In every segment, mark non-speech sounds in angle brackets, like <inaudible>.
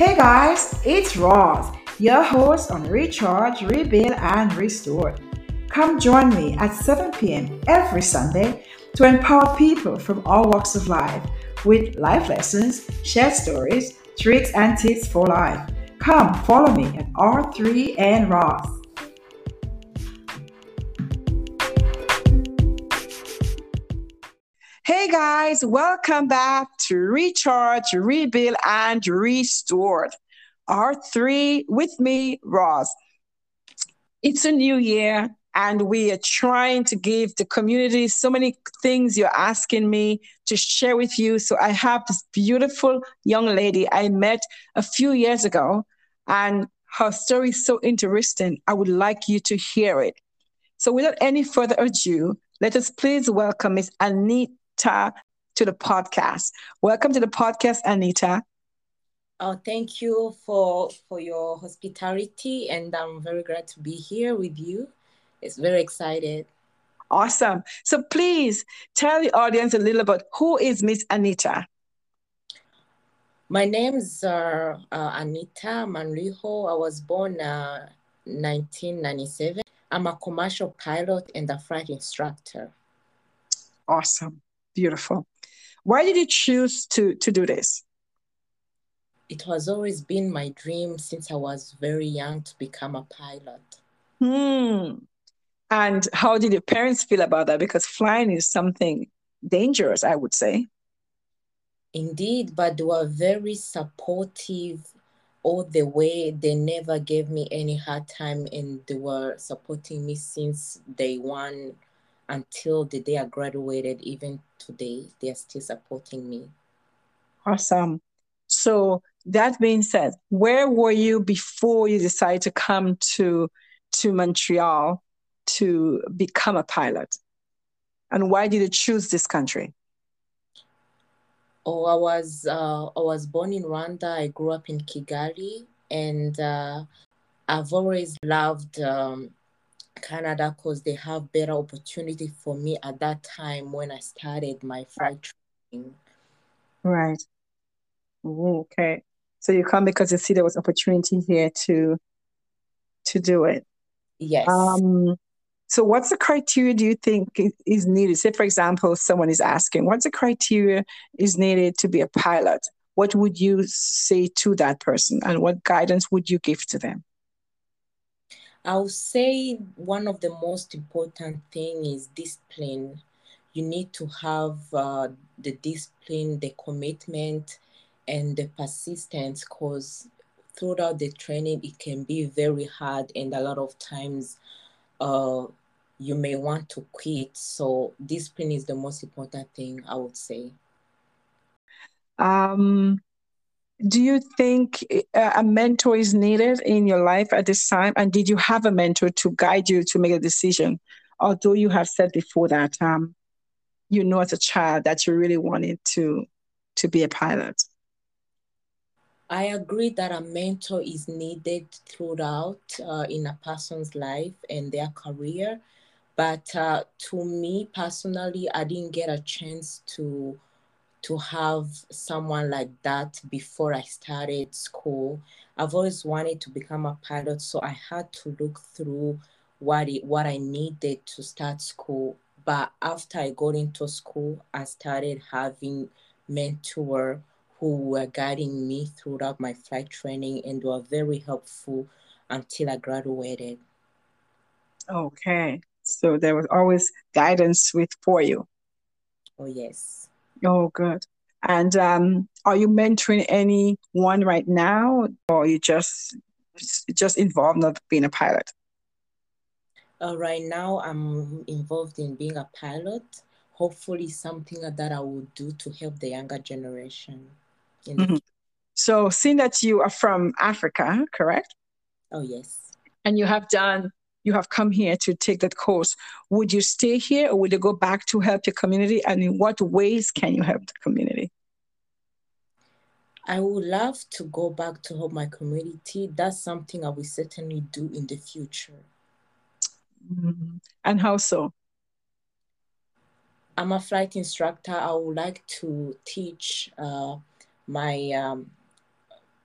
Hey guys, it's Roz, your host on Recharge, Rebuild, and Restore. Come join me at 7 p.m. every Sunday to empower people from all walks of life with life lessons, shared stories, tricks, and tips for life. Come follow me at R3 and Roz. Hey guys, welcome back to Recharge, Rebuild, and Restored. R3 with me, Roz. It's a new year, and we are trying to give the community so many things you're asking me to share with you. So I have this beautiful young lady I met a few years ago, and her story is so interesting. I would like you to hear it. So without any further ado, let us please welcome Miss Anita Anita to the podcast. Welcome to the podcast, Anita. Oh, thank you for for your hospitality, and I'm very glad to be here with you. It's very excited. Awesome. So please tell the audience a little about who is Miss Anita. My name is uh, uh, Anita Manriho. I was born uh, 1997. I'm a commercial pilot and a flight instructor. Awesome. Beautiful. Why did you choose to, to do this? It has always been my dream since I was very young to become a pilot. Hmm. And how did your parents feel about that? Because flying is something dangerous, I would say. Indeed, but they were very supportive all the way. They never gave me any hard time and they were supporting me since day one until the day I graduated, even today, they are still supporting me. Awesome. So that being said, where were you before you decided to come to to Montreal to become a pilot? And why did you choose this country? Oh, I was uh, I was born in Rwanda. I grew up in Kigali, and uh, I've always loved um, Canada because they have better opportunity for me at that time when I started my flight training. Right. Okay. So you come because you see there was opportunity here to to do it. Yes. Um so what's the criteria do you think is needed? Say for example, someone is asking, what's the criteria is needed to be a pilot? What would you say to that person and what guidance would you give to them? I'll say one of the most important thing is discipline. You need to have uh, the discipline, the commitment, and the persistence because throughout the training it can be very hard and a lot of times uh, you may want to quit. So discipline is the most important thing I would say. Um, do you think uh, a mentor is needed in your life at this time? And did you have a mentor to guide you to make a decision? Although you have said before that um, you know as a child that you really wanted to to be a pilot. I agree that a mentor is needed throughout uh, in a person's life and their career. But uh, to me personally, I didn't get a chance to to have someone like that before I started school. I've always wanted to become a pilot, so I had to look through what it, what I needed to start school. But after I got into school, I started having mentor who were guiding me throughout my flight training and were very helpful until I graduated. Okay. So there was always guidance with for you. Oh yes. Oh, good. And um, are you mentoring anyone right now, or you just just involved not being a pilot? Uh, right now, I'm involved in being a pilot. Hopefully, something that I will do to help the younger generation. Mm-hmm. So, seeing that you are from Africa, correct? Oh yes. And you have done you have come here to take that course, would you stay here or would you go back to help your community? And in what ways can you help the community? I would love to go back to help my community. That's something I will certainly do in the future. Mm-hmm. And how so? I'm a flight instructor. I would like to teach uh, my um,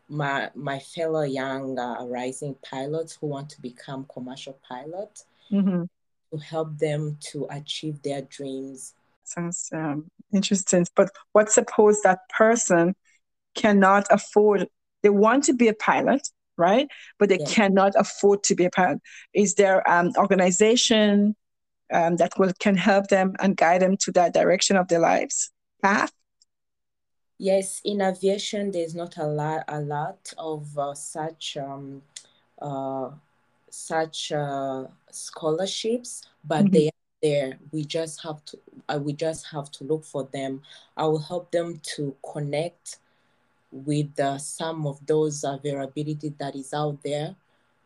my my fellow young uh, rising pilots who want to become commercial pilots mm-hmm. to help them to achieve their dreams. Sounds um, interesting. But what suppose that person cannot afford? They want to be a pilot, right? But they yeah. cannot afford to be a pilot. Is there an um, organization um, that will can help them and guide them to that direction of their lives path? Yes, in aviation, there's not a lot, a lot of uh, such um, uh, such uh, scholarships, but mm-hmm. they are there. We just have to, uh, we just have to look for them. I will help them to connect with uh, some of those availability that is out there,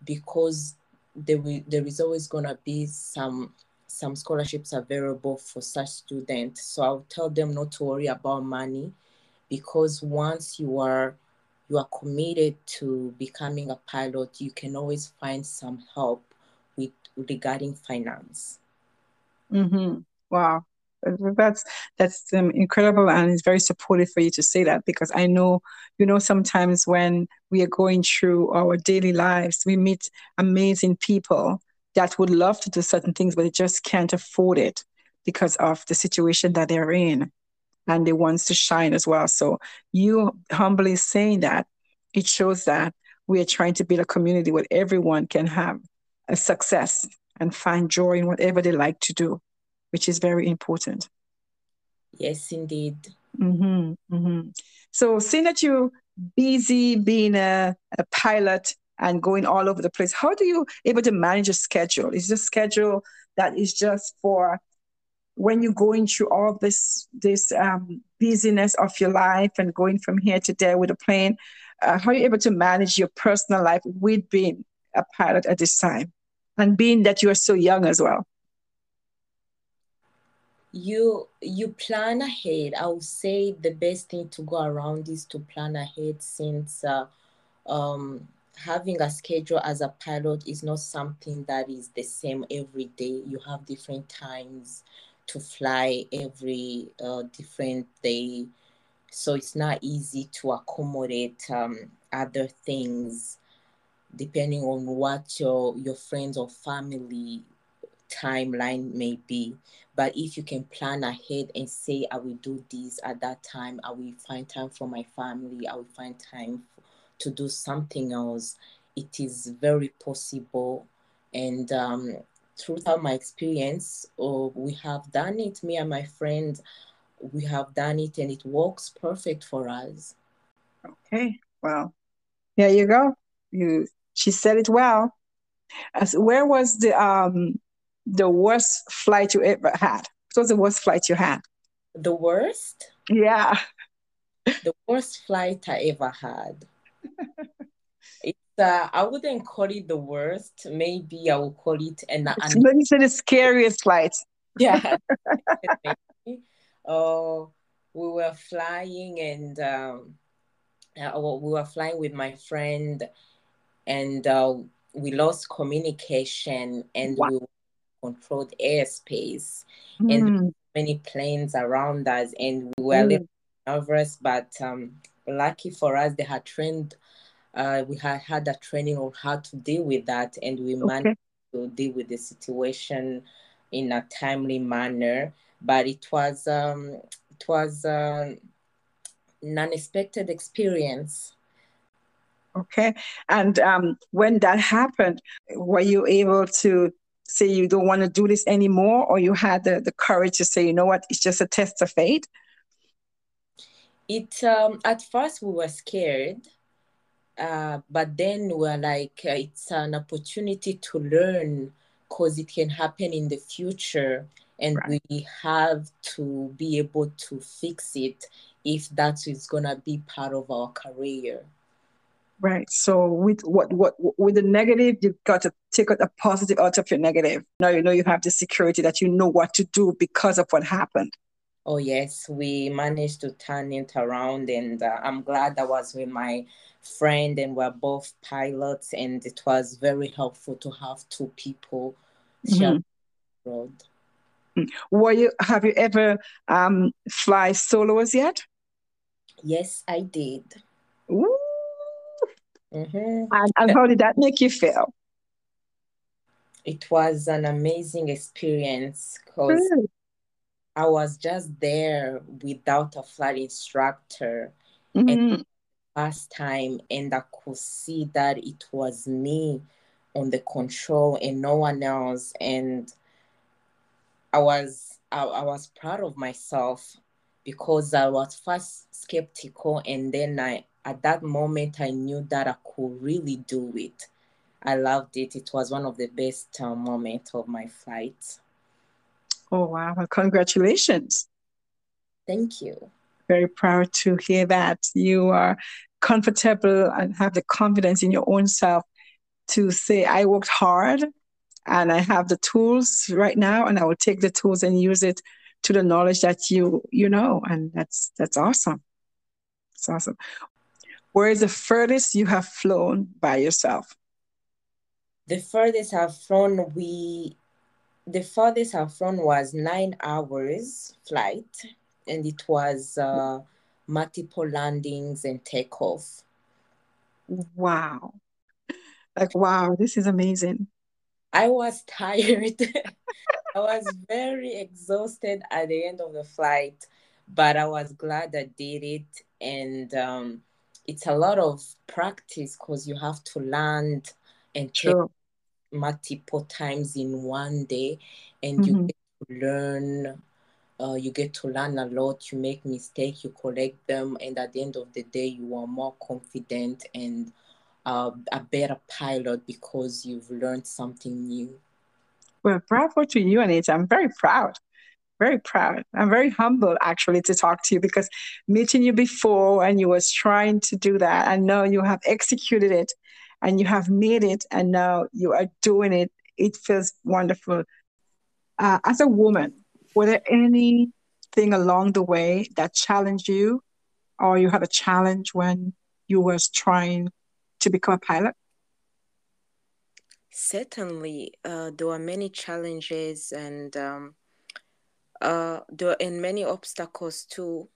because there will, there is always gonna be some some scholarships available for such students. So I'll tell them not to worry about money because once you are you are committed to becoming a pilot, you can always find some help with regarding finance. Mm-hmm. Wow, that's that's um, incredible, and it's very supportive for you to say that because I know you know sometimes when we are going through our daily lives, we meet amazing people that would love to do certain things, but they just can't afford it because of the situation that they're in and they wants to shine as well. So you humbly saying that, it shows that we are trying to build a community where everyone can have a success and find joy in whatever they like to do, which is very important. Yes, indeed. Mm-hmm, mm-hmm. So, seeing that you're busy being a, a pilot and going all over the place, how do you able to manage a schedule? Is the schedule that is just for when you're going through all this this um, busyness of your life and going from here to there with a plane, uh, how are you able to manage your personal life with being a pilot at this time, and being that you are so young as well? You you plan ahead. I would say the best thing to go around is to plan ahead, since uh, um, having a schedule as a pilot is not something that is the same every day. You have different times to fly every uh, different day. So it's not easy to accommodate um, other things depending on what your, your friends or family timeline may be. But if you can plan ahead and say, I will do this at that time, I will find time for my family, I will find time to do something else, it is very possible. And um, throughout my experience, oh, we have done it, me and my friends, we have done it and it works perfect for us. Okay, well, there you go. You she said it well. As where was the um the worst flight you ever had? What was the worst flight you had? The worst? Yeah. The worst flight I ever had. <laughs> uh, I wouldn't call it the worst. Maybe I will call it an. an Let me say the scariest flight. <laughs> Yeah. Oh, we were flying and um, uh, we were flying with my friend, and uh, we lost communication and wow. we controlled airspace mm. and many planes around us, and we were mm. a little nervous, but um, lucky for us, they had trained uh, we had had a training on how to deal with that, and we okay. managed to deal with the situation in a timely manner. But it was um, it was uh, an unexpected experience. Okay, and um, when that happened, were you able to say you don't want to do this anymore, or you had the, the courage to say, you know what, it's just a test of fate? It um, at first we were scared uh, but then we're like, uh, it's an opportunity to learn because it can happen in the future. And right. we have to be able to fix it if that is going to be part of our career. Right. So with what what with the negative, you've got to take out a positive out of your negative. Now you know you have the security that you know what to do because of what happened. Oh yes, we managed to turn it around, and uh, I'm glad I was with my friend and we're both pilots and it was very helpful to have two people share mm-hmm. road. Were you have you ever um fly solos yet? Yes, I did. Ooh, Mm-hmm. And, and how did that make you feel? It was an amazing experience because really? I was just there without a flight instructor. Mm-hmm. And first time and I could see that it was me on the control and no one else. And I was I, I was proud of myself because I was first skeptical and then I at that moment I knew that I could really do it. I loved it. It was one of the best uh, moments of my flight. Oh wow! Well, congratulations. Thank you. Very proud to hear that you are comfortable and have the confidence in your own self to say, I worked hard and I have the tools right now, and I will take the tools and use it to the knowledge that you you know, and that's that's awesome. It's awesome. Where is the furthest you have flown by yourself? The furthest I've flown, we the farthest I've flown was nine hours flight, and it was uh, multiple landings and takeoff. Wow. Like, wow, this is amazing. I was <laughs> tired. I was very exhausted at the end of the flight, but I was glad I did it. And um, it's a lot of practice because you have to land and True. Multiple times in one day, and mm-hmm. you get to learn uh, you get to learn a lot you make mistakes you correct them and at the end of the day you are more confident and uh, a better pilot because you've learned something new. Well bravo to you anita i'm very proud very proud. I'm very humble actually to talk to you because meeting you before and you was trying to do that and now you have executed it and you have made it and now you are doing it it feels wonderful uh, as a woman were there anything along the way that challenged you or you had a challenge when you was trying to become a pilot? Certainly, uh, there were many challenges and um, uh, there and many obstacles too.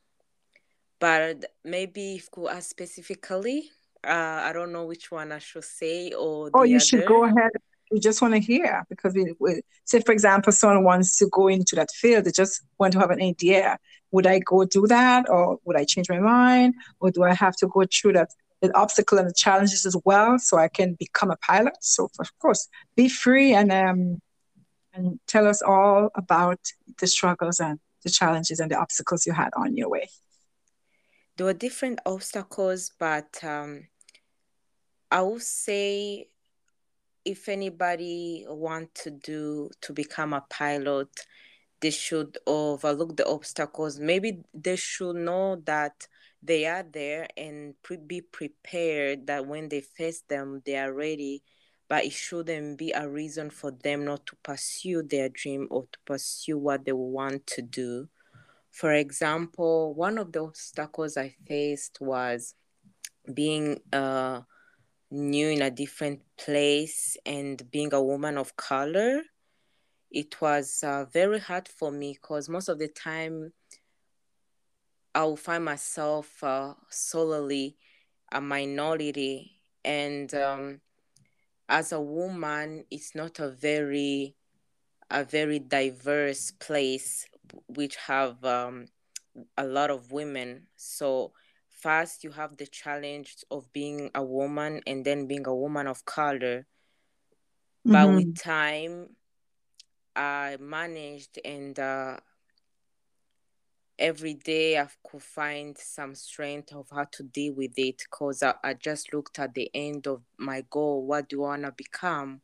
But maybe if you ask specifically, uh, I don't know which one I should say or. Oh, you other. should go ahead we just want to hear because we, we, say for example someone wants to go into that field they just want to have an idea would i go do that or would i change my mind or do i have to go through that the obstacle and the challenges as well so i can become a pilot so of course be free and um and tell us all about the struggles and the challenges and the obstacles you had on your way there were different obstacles but um i would say if anybody want to do to become a pilot they should overlook the obstacles. Maybe they should know that they are there and pre- be prepared that when they face them they are ready but it shouldn't be a reason for them not to pursue their dream or to pursue what they want to do. For example one of the obstacles i faced was being uh new in a different place and being a woman of color it was uh, very hard for me because most of the time i will find myself uh, solely a minority. And um, as a woman it's not a very a very diverse place which have um, a lot of women. So first you have the challenge of being a woman and then being a woman of color mm-hmm. but with mm-hmm. time i managed and uh, every day i could find some strength of how to deal with it because I, I, just looked at the end of my goal what do i want to become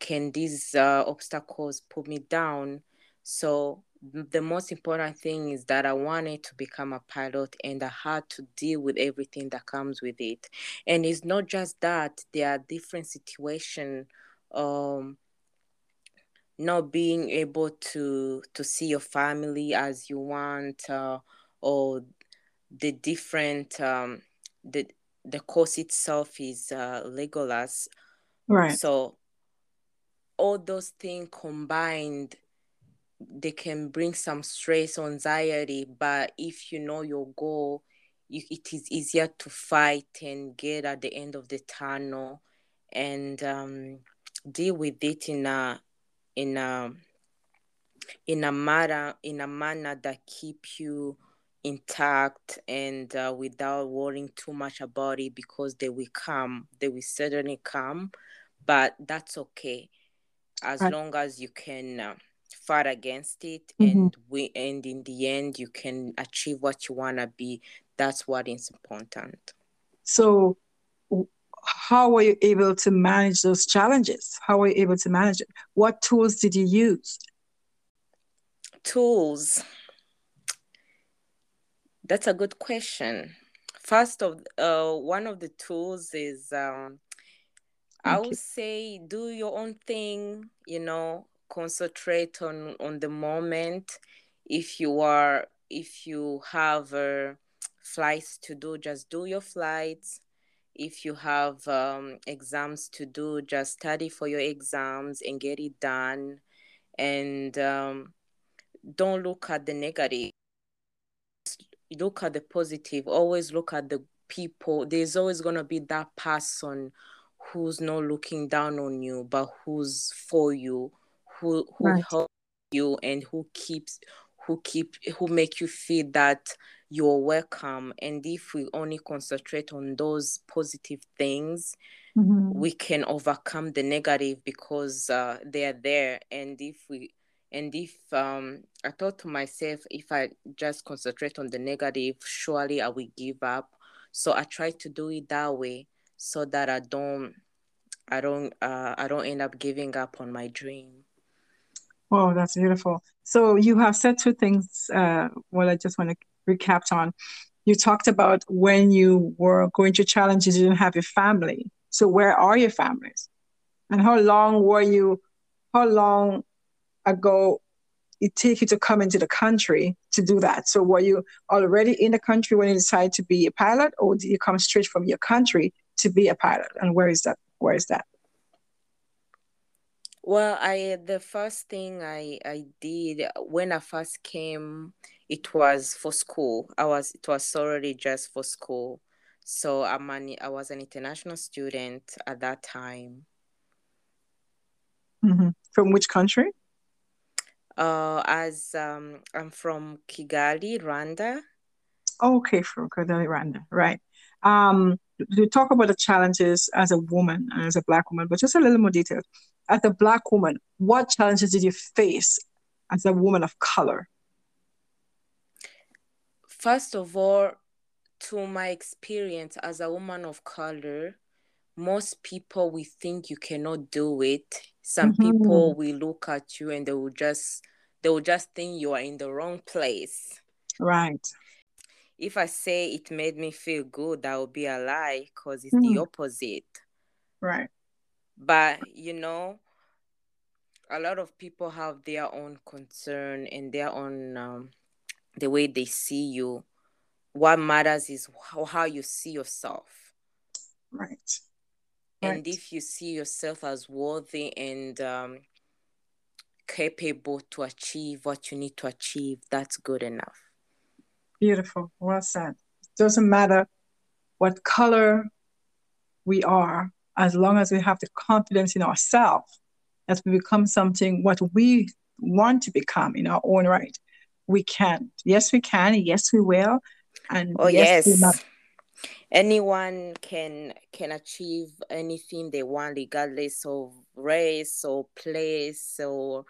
can these uh, obstacles put me down so the most important thing is that I wanted to become a pilot and I had to deal with everything that comes with it. And it's not just that, there are different situations um not being able to to see your family as you want uh, or the different um the the course itself is uh Legolas. Right. So all those things combined they can bring some stress or anxiety but if you know your goal you, it is easier to fight and get at the end of the tunnel and um, deal with it in a in a in a manner in a manner that keep you intact and uh, without worrying too much about it because they will come they will certainly come but that's okay as right. long as you can uh, fight against it mm-hmm. and we and in the end you can achieve what you want to be. That's what is important. So how were you able to manage those challenges? How were you able to manage it? What tools did you use? Tools? That's a good question. First of uh, one of the tools is um, i would you. say do your own thing you know concentrate on on the moment. If you are if you have uh, flights to do just do your flights. If you have um, exams to do just study for your exams and get it done. And um, don't look at the negative. Look at the positive. Always look at the people. There's always going to be that person who's not looking down on you but who's for you who who right. help you and who keeps who keep who make you feel that you're welcome and if we only concentrate on those positive things mm-hmm. we can overcome the negative because uh, they are there and if we and if um, i thought to myself if i just concentrate on the negative surely i will give up so i try to do it that way so that i don't i don't uh, i don't end up giving up on my dream Oh, that's beautiful. So you have said two things. Uh, well, I just want to recap on. You talked about when you were going through challenges, you didn't have your family. So where are your families? And how long were you? How long ago it take you to come into the country to do that? So were you already in the country when you decided to be a pilot, or did you come straight from your country to be a pilot? And where is that? Where is that? Well, I the first thing I I did when I first came, it was for school. I was it was already just for school. So I'm an, I was an international student at that time. Mm-hmm. From which country? Uh, as um, I'm from Kigali, Rwanda. Okay, from Kigali, Rwanda, right. Um, to talk about the challenges as a woman and as a black woman, but just a little more detail as a black woman, what challenges did you face as a woman of color? First of all, to my experience as a woman of color, most people will think you cannot do it. Some mm-hmm. people will look at you and they will just they will just think you are in the wrong place. Right. If I say it made me feel good, that would be a lie because it's mm. the opposite. Right but you know a lot of people have their own concern and their own um, the way they see you. What matters is how, how you see yourself. Right. And right. if you see yourself as worthy and um, capable to achieve what you need to achieve that's good enough. Beautiful. Well said. It doesn't matter what color we are as long as we have the confidence in ourselves that we become something what we want to become in our own right, we can. Yes, we can. Yes, we will. And oh yes, yes. anyone can can achieve anything they want, regardless of race or place or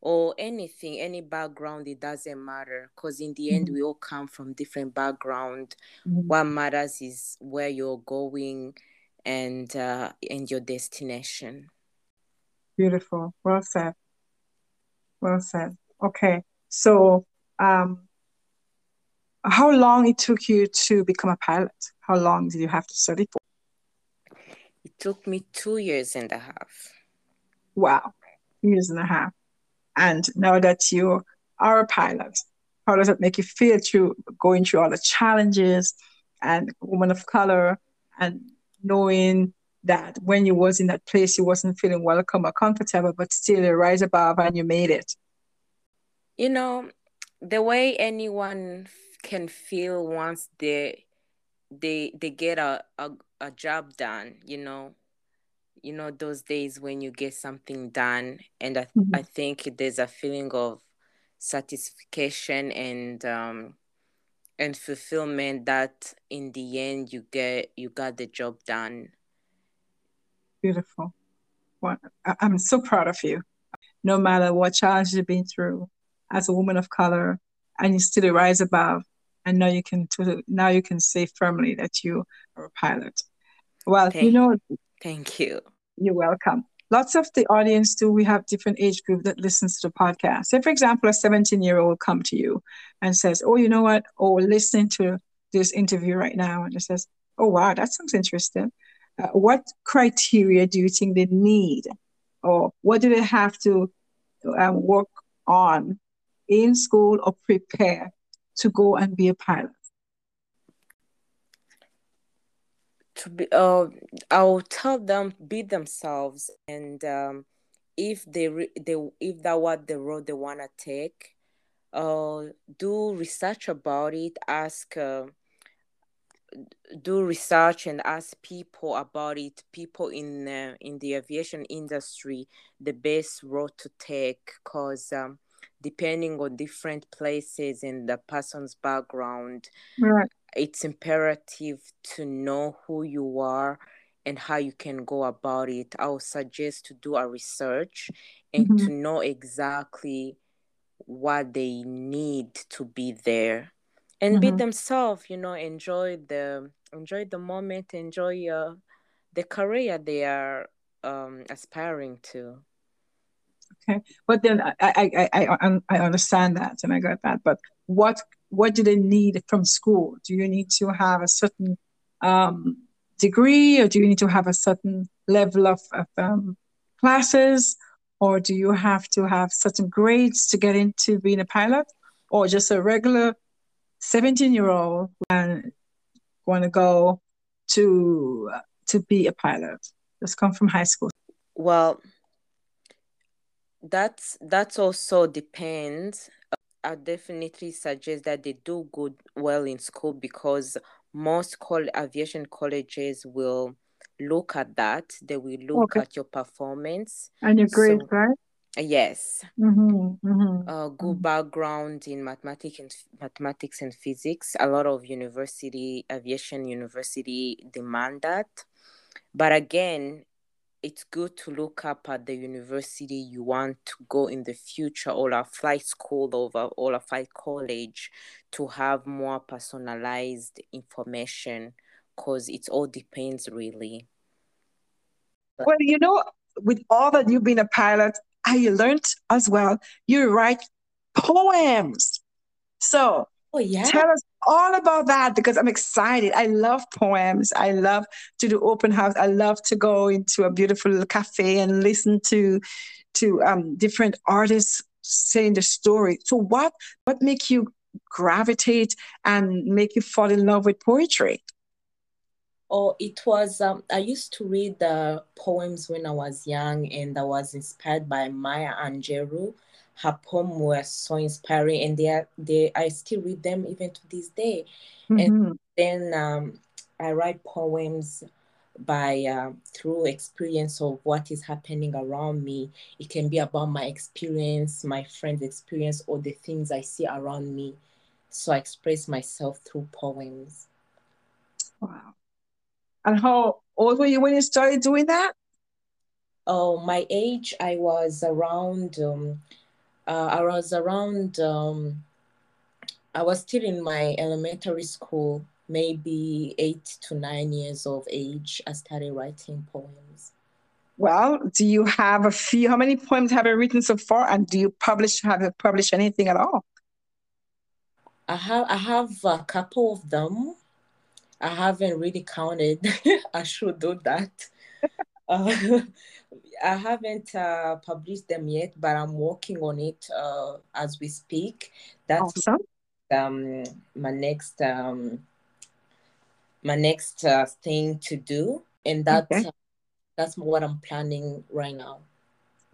or anything, any background. It doesn't matter because in the mm-hmm. end, we all come from different background. Mm-hmm. What matters is where you're going and uh, and your destination. Beautiful. Well said. Well said. Okay. So, um, how long it took you to become a pilot? How long did you have to study for? It took me two years and a half. Wow, years and a half. And now that you are a pilot, how does it make you feel through going through all the challenges and woman of color and knowing that when you was in that place, you wasn't feeling welcome or comfortable, but still you rise above and you made it? You know, the way anyone can feel once they they they get a, a a job done you know you know those days when you get something done and i, mm-hmm. I think there's a feeling of satisfaction and um and fulfillment that in the end you get you got the job done. Beautiful. Well, i'm so proud of you. No matter what challenges you've been through as a woman of color and you still rise above and now you can now you can say firmly that you are a pilot. Well thank, you know thank you. You're welcome lots of the audience too we have different age group that listens to the podcast. Say for example a 17 year old come to you and says oh you know what? Oh listening to this interview right now. And it says oh wow that sounds interesting. Uh, what criteria do you think they need? Or what do they have to um, work on in school or prepare to go and be a pilot? To be, uh, I'll tell them be themselves, and um, if they re- they if that what the road they wanna take, uh, do research about it. Ask. Uh, do research and ask people about it people in uh, in the aviation industry the best road to take because um, depending on different places in the person's background right. It's imperative to know who you are and how you can go about it. I would suggest to do a research and mm-hmm. to know exactly what they need to be there. And mm-hmm. be themselves you know enjoy the enjoy the moment enjoy uh, the career they are um, aspiring to. Okay. But then I, I i i understand that and i got that. But what what do they need from school? Do you need to have a certain um, degree or do you need to have a certain level of, of um, classes? Or do you have to have certain grades to get into being a pilot? Or just a regular 17 year old and want to go to to be a pilot? Just come from high school. Well that's that's also depends i definitely suggest that they do good well in school because most call aviation colleges will look at that they will look okay. at your performance and your grades so, right Yes. Mm-hmm, mm-hmm, uh, good mm-hmm. background in mathematics and mathematics and physics. A lot of university aviation university demand that, but again, it's good to look up at the university you want to go in the future or a flight school over or a flight college to have more personalized information because it all depends really. Well, you know, with all that you've been a pilot, I learned as well you write poems. So oh, yeah. tell us all about that because I'm excited. I love poems. I love to do open house. I love to go into a beautiful cafe and listen to to um, different artists saying the story. So what what make you gravitate and make you fall in love with poetry? Oh, it was. Um, I used to read the poems when I was young, and I was inspired by Maya Angelou. Her poem was so inspiring, and they are, they I still read them even to this day. Mm-hmm. And then um, I write poems by uh, through experience of what is happening around me. It can be about my experience, my friend's experience, or the things I see around me. So I express myself through poems. Wow. And how old were you when you started doing that? Oh, my age, I was around, um, uh, I was around, um, I was still in my elementary school, maybe eight to nine years of age. I started writing poems. Well, do you have a few? How many poems have you written so far? And do you publish, have you published anything at all? I have, I have a couple of them. I haven't really counted. <laughs> I should do that. <laughs> uh, I haven't uh, published them yet, but I'm working on it uh, as we speak. That's awesome. um, my next um, my next uh, thing to do, and that's okay. that's what I'm planning right now.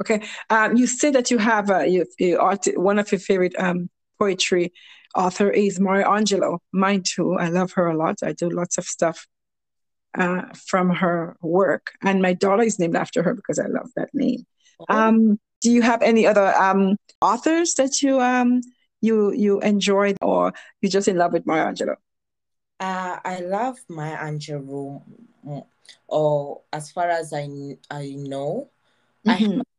Okay, um, you said that you have uh, you, you art, one of your favorite um, poetry author is Maya Angelou. Mine too. I love her a lot. I do lots of stuff uh, from her work. And my daughter is named after her because I love that name. Oh. Um, do you have any other um, authors that you um, you you enjoyed or you're just in love with Maya Angelou? Uh, I love Maya Angelou. Or as far as I I know, mm-hmm. I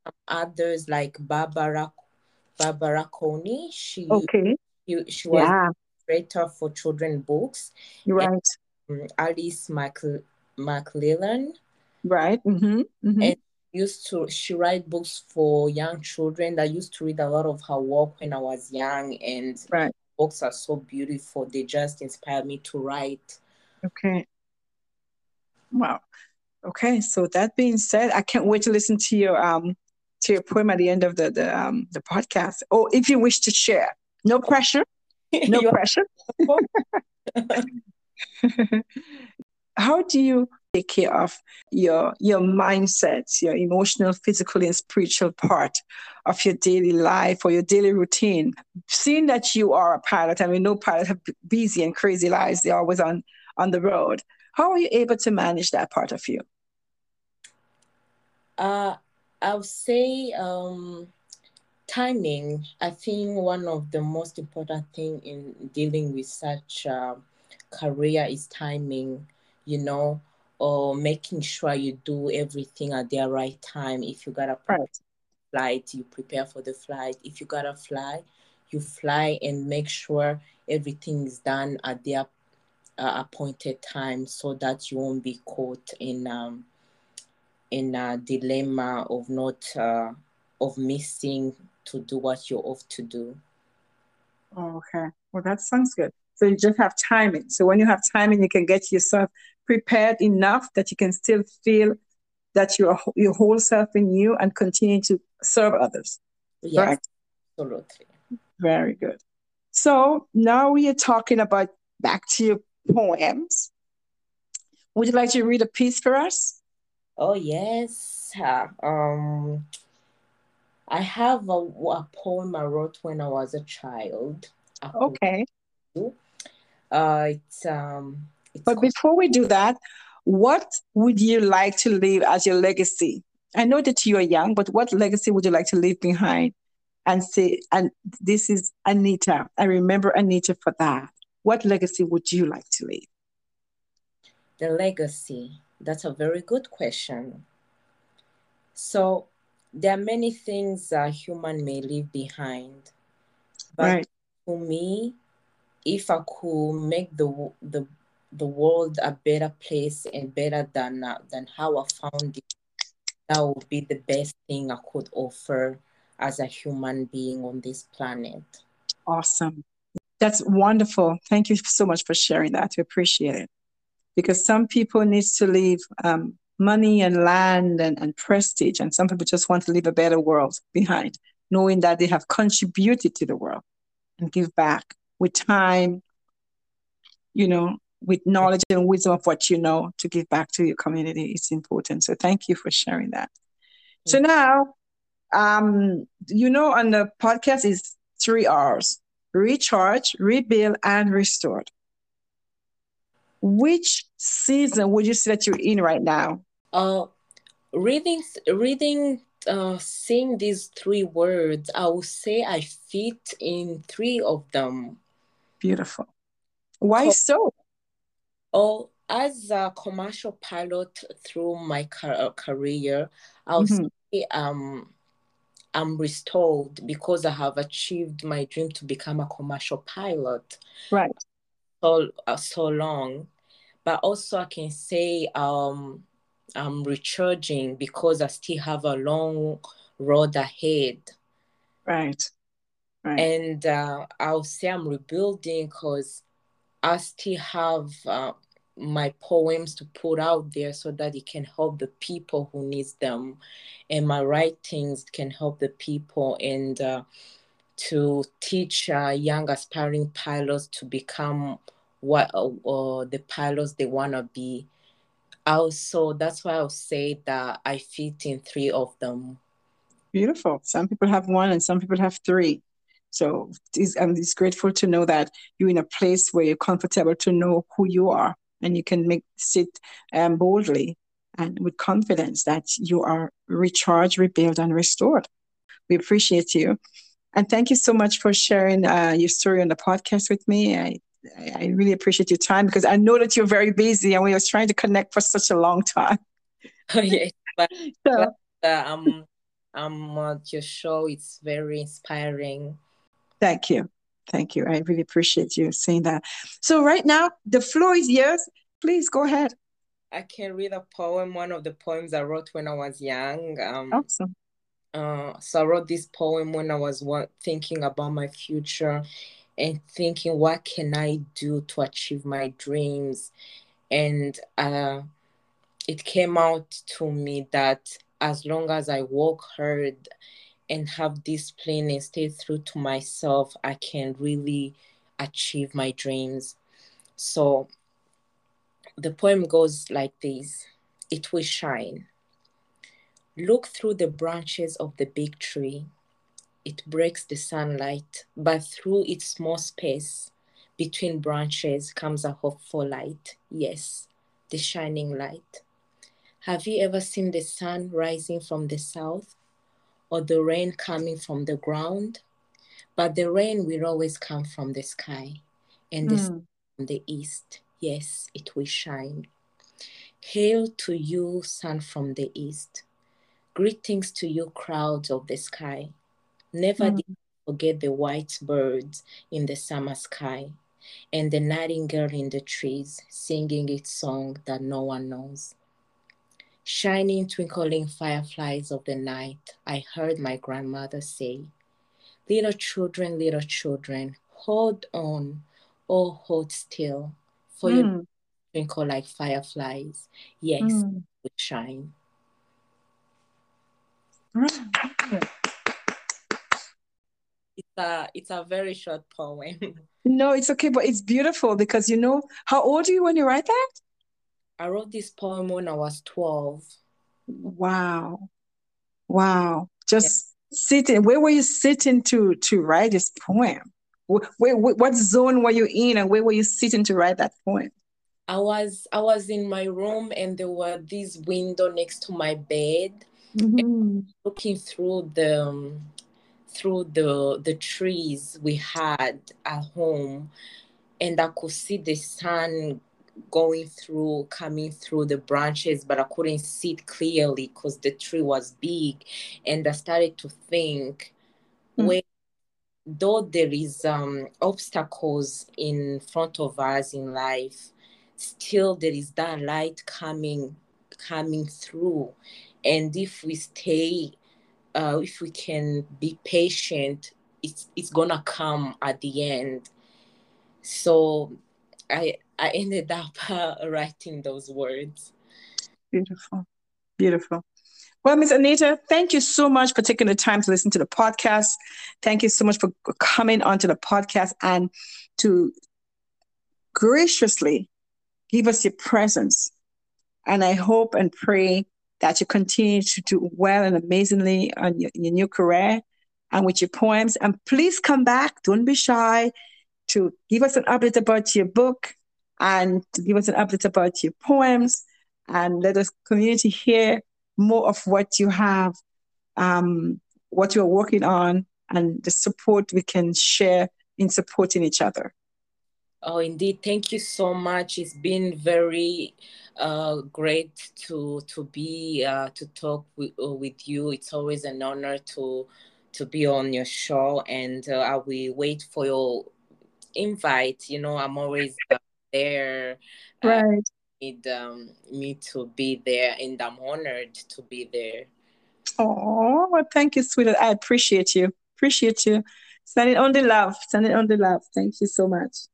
have others like Barbara Barbara Cooney. She okay. She, she was yeah. creator for children books. Right. Um, Alice McLerran. Right. Mm-hmm. Mm-hmm. And used to she write books for young children. I used to read a lot of her work when I was young, and right. books are so beautiful. They just inspire me to write. Okay. Wow. Okay. So that being said, I can't wait to listen to your um to your poem at the end of the the um the podcast. Or if you wish to share. No pressure. <laughs> No pressure. <laughs> <laughs> How do you take care of your your mindset, your emotional, physical, and spiritual part of your daily life or your daily routine? Seeing that you are a pilot, and we know pilots have busy and crazy lives, they're always on on the road. How are you able to manage that part of you? Uh, I'll say um, timing. I think one of the most important thing in dealing with such a career is timing. You know, or making sure you do everything at the right time. If you gotta right. flight, you prepare for the flight. If you gotta fly, you fly and make sure everything is done at the uh, appointed time so that you won't be caught in um, in a dilemma of not uh, of missing to do what you're off to do. Oh, okay. Well, that sounds good. So you just have timing. So when you have timing, you can get yourself prepared enough that you can still feel that your your whole self in you and continue to serve others. Yes, right? absolutely. Very good. So now we are talking about back to your poems. Would you like to read a piece for us? Oh yes. Um, I have a, a poem I wrote when I was a child. Okay. Uh, it's um but before we do that, what would you like to leave as your legacy? I know that you are young, but what legacy would you like to leave behind? And say, and this is Anita. I remember Anita for that. What legacy would you like to leave? The legacy. That's a very good question. So, there are many things a human may leave behind. But right. for me, if I could make the the the world a better place and better than uh, than how I found it. That would be the best thing I could offer as a human being on this planet. Awesome. That's wonderful. Thank you so much for sharing that. We appreciate it. Because some people need to leave um, money and land and, and prestige, and some people just want to leave a better world behind, knowing that they have contributed to the world and give back with time, you know, with knowledge and wisdom of what you know to give back to your community is important. So thank you for sharing that. So now, um, you know, on the podcast is three R's: recharge, rebuild, and restored. Which season would you say that you're in right now? Uh, reading, reading, uh, seeing these three words, I would say I fit in three of them. Beautiful. Why so? Oh, as a commercial pilot through my uh, career, I'll mm-hmm. say um, I'm restored because I have achieved my dream to become a commercial pilot. Right. So uh, so long, but also I can say um, I'm recharging because I still have a long road ahead. Right. Right. And uh, I'll say I'm rebuilding because I still have uh, my poems to put out there so that it can help the people who needs them and my writings can help the people and uh, to teach uh, young aspiring pilots to become what uh, the pilots they want to be also that's why i'll say that i fit in three of them beautiful some people have one and some people have three So I'm just grateful to know that you're in a place where you're comfortable to know who you are and you can make sit um, boldly and with confidence that you are recharged, rebuilt, and restored. We appreciate you. And thank you so much for sharing uh, your story on the podcast with me. I, I really appreciate your time because I know that you're very busy and we were trying to connect for such a long time. <laughs> Oh, yes, but, <laughs> so, but uh, um, um, uh, your show it's very inspiring. Thank you. Thank you. I really appreciate you saying that. So right now, the floor is yours. Please go ahead. I can read a poem, one of the poems I wrote when I was young. Um, awesome. Uh, so I wrote this poem when I was thinking about my future and thinking, what can I do to achieve my dreams? And uh, it came out to me that as long as I work hard and have discipline and stay true to myself, I can really achieve my dreams. So the poem goes like this It will shine. Look through the branches of the big tree. It breaks the sunlight, but through its small space between branches comes a hopeful light. Yes, the shining light. Have you ever seen the sun rising from the south or the rain coming from the ground? But the rain will always come from the sky and the mm. from the east. Yes, it will shine. Hail to you, sun from the east. Greetings to you, crowds of the sky. Never mm. did forget the white birds in the summer sky and the nightingale in the trees singing its song that no one knows. Shining, twinkling fireflies of the night, I heard my grandmother say, Little children, little children, hold on, oh, hold still, for mm. you twinkle like fireflies. Yes, mm. shine. It's it's a very short poem. <laughs> No, it's okay, but it's beautiful because you know how old are you when you write that? I wrote this poem when I was 12. Wow. Wow. Just yeah. sitting. Where were you sitting to to write this poem? Where, where, what zone were you in and where were you sitting to write that poem? I was I was in my room and there were this window next to my bed mm-hmm. looking through the um, through the the trees we had at home and i could see the sun going through coming through the branches but i couldn't see it clearly because the tree was big. And i started to think where though there is um, obstacles in front of us in life still there is that light coming coming through. And if we stay uh, if we can be patient it's it's gonna come at the end so i i ended up uh, writing those words beautiful beautiful well, Ms. Anita, thank you so much for taking the time to listen to the podcast. Thank you so much for coming onto the podcast and to graciously give us your presence. And I hope and pray that you continue to do well and amazingly on your, your new career and with your poems. And please come back. Don't be shy to give us an update about your book and to give us an update about your poems and let us community hear more of what you have, um, what you're working on, and the support we can share in supporting each other. Oh, indeed. Thank you so much. It's been very uh, great to to be uh, to talk with, uh, with you. It's always an honor to to be on your show, and uh, I will wait for your invite. You know, I'm always there. Uh, right. need um, me to be there, and I'm honored to be there. Oh, well, thank you, sweetheart. I appreciate you. Appreciate you. Sending on the love. Sending on the love. Thank you so much.